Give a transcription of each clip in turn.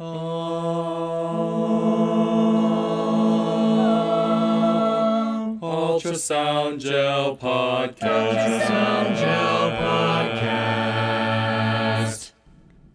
Ultrasound Gel Podcast. Ultrasound Gel Podcast.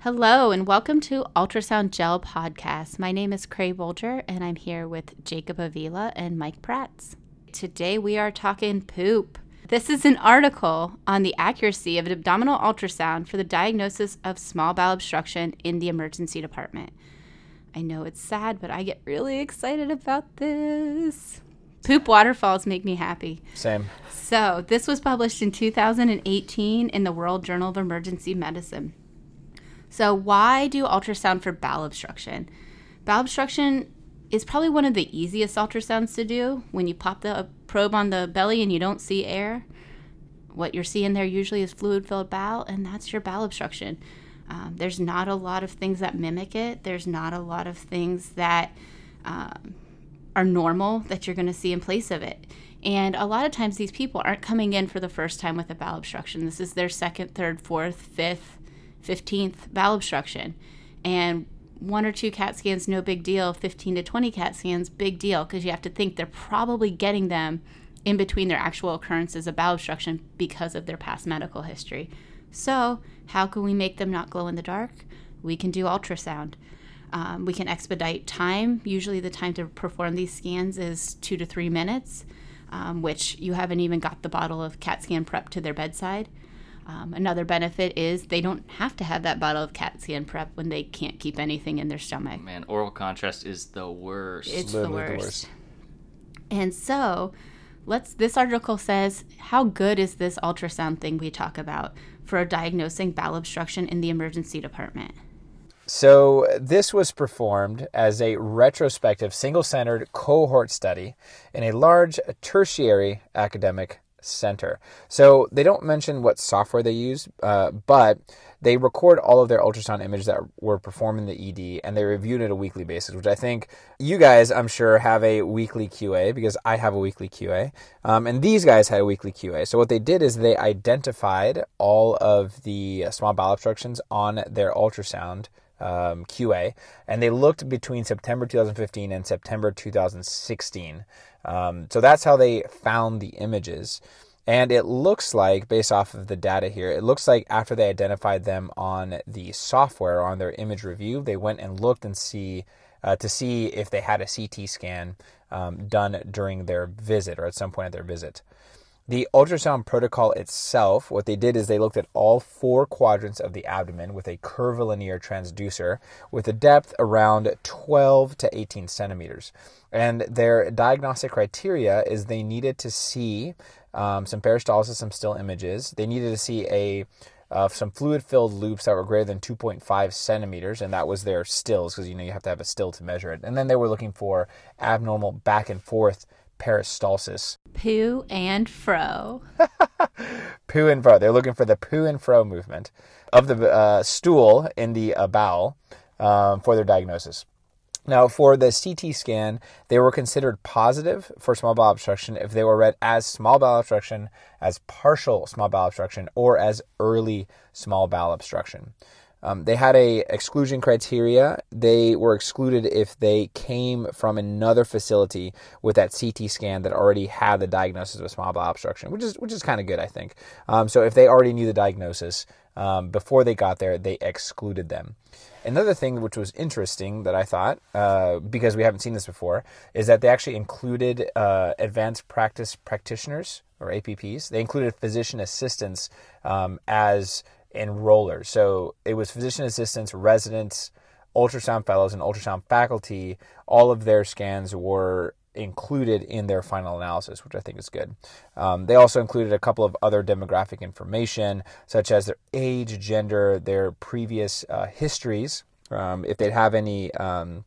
Hello, and welcome to Ultrasound Gel Podcast. My name is Creagh Boulger, and I'm here with Jacob Avila and Mike Prats. Today we are talking poop. This is an article on the accuracy of an abdominal ultrasound for the diagnosis of small bowel obstruction in the emergency department. I know it's sad, but I get really excited about this. Poop waterfalls make me happy. Same. So, this was published in 2018 in the World Journal of Emergency Medicine. So, why do ultrasound for bowel obstruction? Bowel obstruction is probably one of the easiest ultrasounds to do. When you pop the probe on the belly and you don't see air, what you're seeing there usually is fluid filled bowel, and that's your bowel obstruction. Um, there's not a lot of things that mimic it. There's not a lot of things that um, are normal that you're going to see in place of it. And a lot of times these people aren't coming in for the first time with a bowel obstruction. This is their second, third, fourth, fifth, 15th bowel obstruction. And one or two CAT scans, no big deal. 15 to 20 CAT scans, big deal, because you have to think they're probably getting them in between their actual occurrences of bowel obstruction because of their past medical history. So, how can we make them not glow in the dark? We can do ultrasound. Um, we can expedite time. Usually, the time to perform these scans is two to three minutes, um, which you haven't even got the bottle of CAT scan prep to their bedside. Um, another benefit is they don't have to have that bottle of CAT scan prep when they can't keep anything in their stomach. Man, oral contrast is the worst. It's the worst. the worst. And so, let's. This article says how good is this ultrasound thing we talk about for diagnosing bowel obstruction in the emergency department? So, this was performed as a retrospective single centered cohort study in a large tertiary academic center. So, they don't mention what software they use, uh, but they record all of their ultrasound images that were performed in the ED and they reviewed it a weekly basis, which I think you guys, I'm sure, have a weekly QA because I have a weekly QA. Um, and these guys had a weekly QA. So, what they did is they identified all of the small bowel obstructions on their ultrasound um, QA, and they looked between September 2015 and September 2016. Um, so that's how they found the images. And it looks like, based off of the data here, it looks like after they identified them on the software on their image review, they went and looked and see uh, to see if they had a CT scan um, done during their visit or at some point at their visit. The ultrasound protocol itself, what they did is they looked at all four quadrants of the abdomen with a curvilinear transducer with a depth around 12 to 18 centimeters. And their diagnostic criteria is they needed to see um, some peristalsis, some still images. They needed to see a uh, some fluid filled loops that were greater than 2.5 centimeters, and that was their stills because you know you have to have a still to measure it. And then they were looking for abnormal back and forth peristalsis. Poo and fro. poo and fro. They're looking for the poo and fro movement of the uh, stool in the uh, bowel um, for their diagnosis. Now, for the CT scan, they were considered positive for small bowel obstruction if they were read as small bowel obstruction, as partial small bowel obstruction, or as early small bowel obstruction. Um, they had a exclusion criteria. They were excluded if they came from another facility with that CT scan that already had the diagnosis of small bowel obstruction, which is which is kind of good, I think. Um, so if they already knew the diagnosis um, before they got there, they excluded them. Another thing which was interesting that I thought, uh, because we haven't seen this before, is that they actually included uh, advanced practice practitioners or APPs. They included physician assistants um, as enrollers. So it was physician assistants, residents, ultrasound fellows, and ultrasound faculty. All of their scans were included in their final analysis, which I think is good. Um, they also included a couple of other demographic information, such as their age, gender, their previous uh, histories, um, if they'd have any um,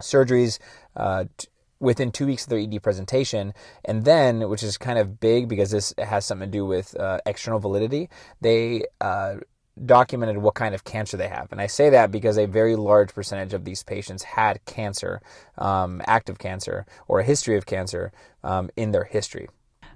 surgeries. Uh, t- within two weeks of their ED presentation. And then, which is kind of big because this has something to do with uh, external validity, they uh, documented what kind of cancer they have. And I say that because a very large percentage of these patients had cancer, um, active cancer, or a history of cancer um, in their history.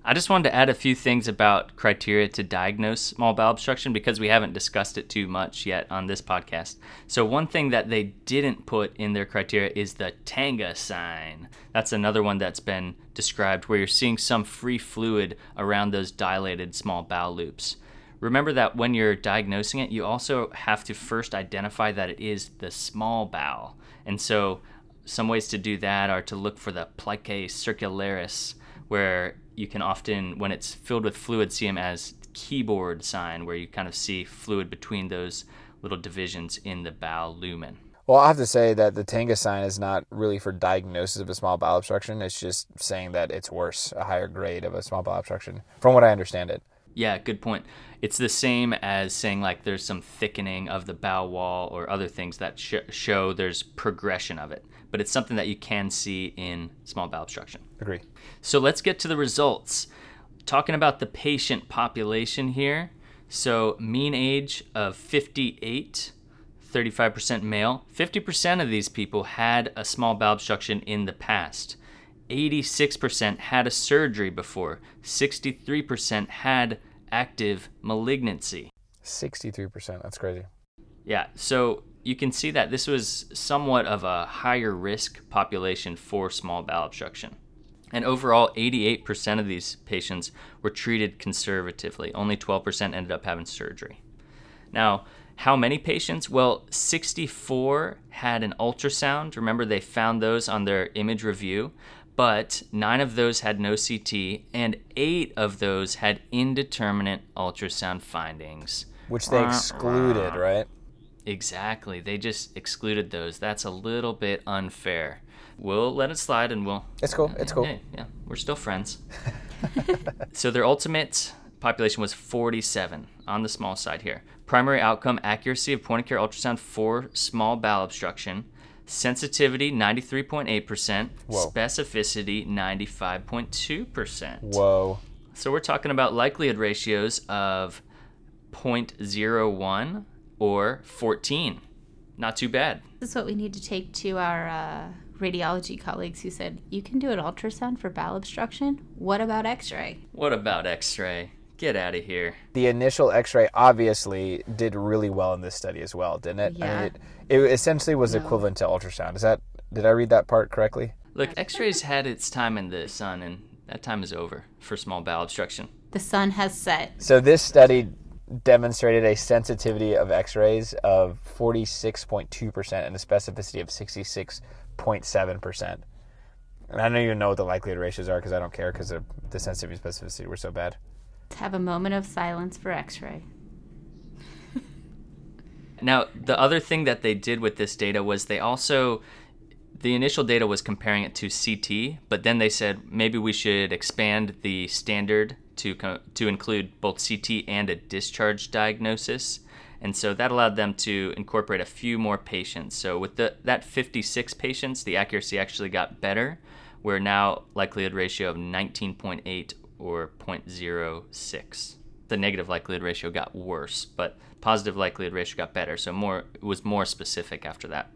I just wanted to add a few things about criteria to diagnose small bowel obstruction because we haven't discussed it too much yet on this podcast. So, one thing that they didn't put in their criteria is the Tanga sign. That's another one that's been described where you're seeing some free fluid around those dilated small bowel loops. Remember that when you're diagnosing it, you also have to first identify that it is the small bowel. And so, some ways to do that are to look for the plicae circularis, where you can often, when it's filled with fluid, see them as keyboard sign, where you kind of see fluid between those little divisions in the bowel lumen. Well, I have to say that the Tanga sign is not really for diagnosis of a small bowel obstruction. It's just saying that it's worse, a higher grade of a small bowel obstruction, from what I understand it. Yeah, good point. It's the same as saying like there's some thickening of the bowel wall or other things that sh- show there's progression of it, but it's something that you can see in small bowel obstruction. Agree. So let's get to the results. Talking about the patient population here. So, mean age of 58, 35% male. 50% of these people had a small bowel obstruction in the past. 86% had a surgery before. 63% had active malignancy. 63%. That's crazy. Yeah, so you can see that this was somewhat of a higher risk population for small bowel obstruction. And overall, 88% of these patients were treated conservatively. Only 12% ended up having surgery. Now, how many patients? Well, 64 had an ultrasound. Remember, they found those on their image review, but nine of those had no CT, and eight of those had indeterminate ultrasound findings. Which they excluded, right? Exactly. They just excluded those. That's a little bit unfair. We'll let it slide and we'll. It's cool. It's cool. Yeah, yeah. we're still friends. so their ultimate population was 47 on the small side here. Primary outcome accuracy of point of care ultrasound for small bowel obstruction. Sensitivity 93.8%, Whoa. specificity 95.2%. Whoa. So we're talking about likelihood ratios of 0.01 or 14. Not too bad. This is what we need to take to our uh, radiology colleagues who said, You can do an ultrasound for bowel obstruction? What about x ray? What about x ray? Get out of here. The initial X-ray obviously did really well in this study as well, didn't it? I Yeah. mean, it, it essentially was equivalent to ultrasound. Is that? Did I read that part correctly? Look, x rays had its time in the sun, and that time is over for small bowel obstruction. The sun has set. So this study demonstrated a sensitivity of X-rays of 46.2% and a specificity of 66.7%. And I don't even know what the likelihood ratios are because I don't care because the, the sensitivity and specificity were so bad. Let's have a moment of silence for x ray. Now, the other thing that they did with this data was they also the initial data was comparing it to CT, but then they said maybe we should expand the standard to to include both CT and a discharge diagnosis. And so that allowed them to incorporate a few more patients. So with the, that 56 patients, the accuracy actually got better. We're now likelihood ratio of 19.8 or 0.06. The negative likelihood ratio got worse, but positive likelihood ratio got better. So more it was more specific after that.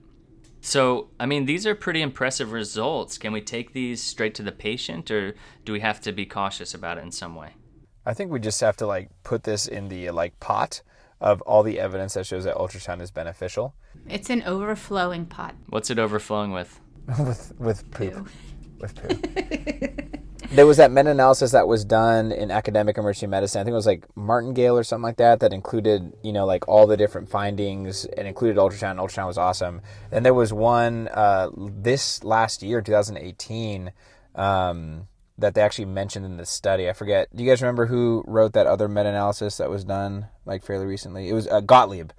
So, I mean, these are pretty impressive results. Can we take these straight to the patient or do we have to be cautious about it in some way? I think we just have to like put this in the like pot of all the evidence that shows that ultrasound is beneficial It's an overflowing pot. What's it overflowing with? with with poop. With poop. there was that meta-analysis that was done in academic emergency medicine. I think it was like Martingale or something like that that included, you know, like all the different findings and included ultrasound. Ultrasound was awesome. And there was one uh, this last year, 2018, um, that they actually mentioned in the study. I forget. Do you guys remember who wrote that other meta-analysis that was done like fairly recently? It was uh, Gottlieb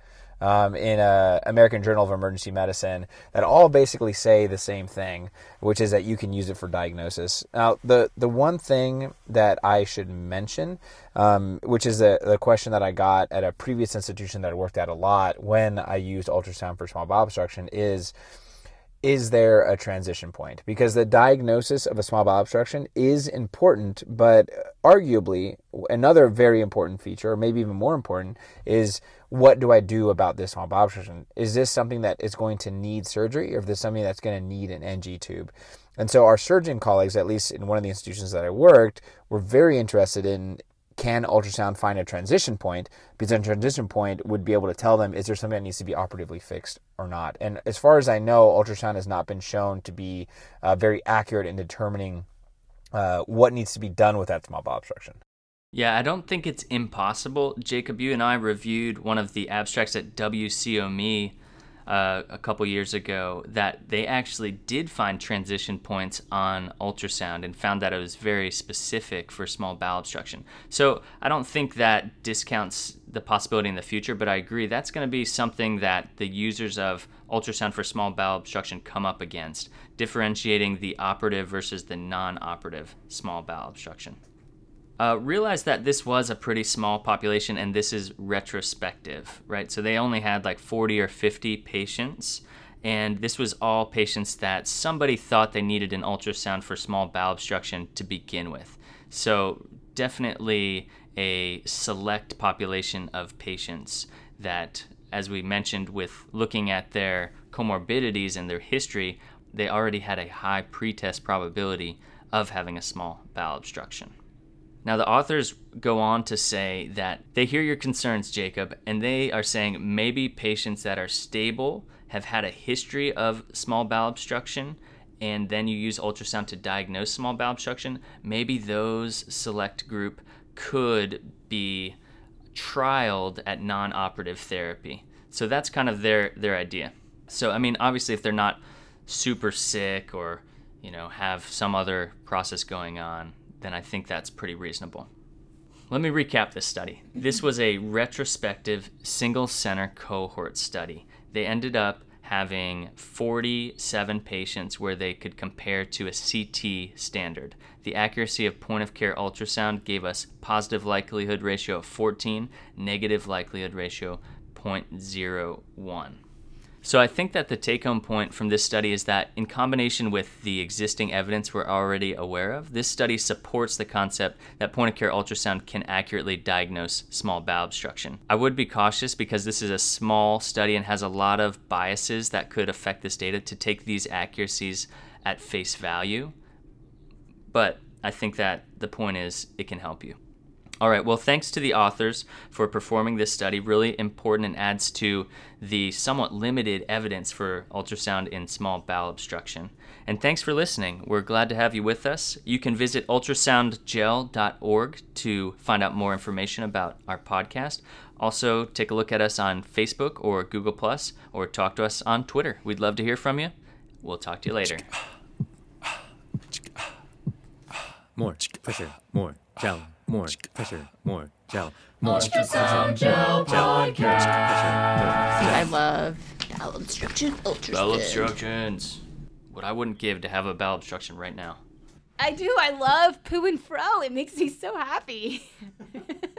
um, in uh, American Journal of Emergency Medicine that all basically say the same thing, which is that you can use it for diagnosis. Now, the the one thing that I should mention, um, which is the, the question that I got at a previous institution that I worked at a lot when I used ultrasound for small bowel obstruction, is is there a transition point? Because the diagnosis of a small bowel obstruction is important, but arguably another very important feature, or maybe even more important, is what do I do about this small bowel obstruction? Is this something that is going to need surgery, or is this something that's going to need an NG tube? And so our surgeon colleagues, at least in one of the institutions that I worked, were very interested in can ultrasound find a transition point? Because a transition point would be able to tell them is there something that needs to be operatively fixed or not. And as far as I know, ultrasound has not been shown to be uh, very accurate in determining uh, what needs to be done with that small bowel obstruction. Yeah, I don't think it's impossible. Jacob, you and I reviewed one of the abstracts at WCUME uh, a couple years ago that they actually did find transition points on ultrasound and found that it was very specific for small bowel obstruction. So I don't think that discounts the possibility in the future, but I agree that's going to be something that the users of ultrasound for small bowel obstruction come up against, differentiating the operative versus the non operative small bowel obstruction. Uh, realize that this was a pretty small population and this is retrospective, right? So they only had like 40 or 50 patients, and this was all patients that somebody thought they needed an ultrasound for small bowel obstruction to begin with. So definitely a select population of patients that, as we mentioned, with looking at their comorbidities and their history, they already had a high pretest probability of having a small bowel obstruction. Now, the authors go on to say that they hear your concerns, Jacob, and they are saying maybe patients that are stable have had a history of small bowel obstruction, and then you use ultrasound to diagnose small bowel obstruction. Maybe those select group could be trialed at non operative therapy. So that's kind of their, their idea. So, I mean, obviously, if they're not super sick or, you know, have some other process going on, then I think that's pretty reasonable. Let me recap this study. This was a retrospective single center cohort study. They ended up having 47 patients where they could compare to a CT standard. The accuracy of point of care ultrasound gave us positive likelihood ratio of 14, negative likelihood ratio 0.01. So I think that the take home point from this study is that, in combination with the existing evidence we're already aware of, this study supports the concept that point of care ultrasound can accurately diagnose small bowel obstruction. I would be cautious because this is a small study and has a lot of biases that could affect this data to take these accuracies at face value. But I think that the point is it can help you. All right, well, thanks to the authors for performing this study. Really important and adds to the somewhat limited evidence for ultrasound in small bowel obstruction. And thanks for listening. We're glad to have you with us. You can visit ultrasoundgel.org to find out more information about our podcast. Also, take a look at us on Facebook or Google, Plus, or talk to us on Twitter. We'd love to hear from you. We'll talk to you later. More pressure, more gel more pressure, more gel, more ultrasound gel podcast. See, I love bowel obstruction. Ultrasound. Bowel obstructions. What I wouldn't give to have a bowel obstruction right now. I do. I love poo and fro. It makes me so happy.